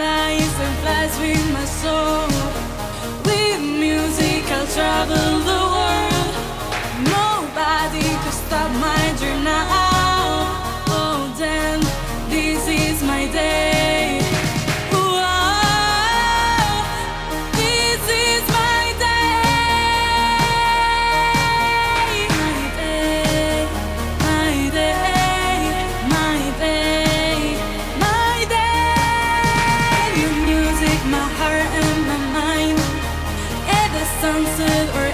flies and flies with my soul. Sunset or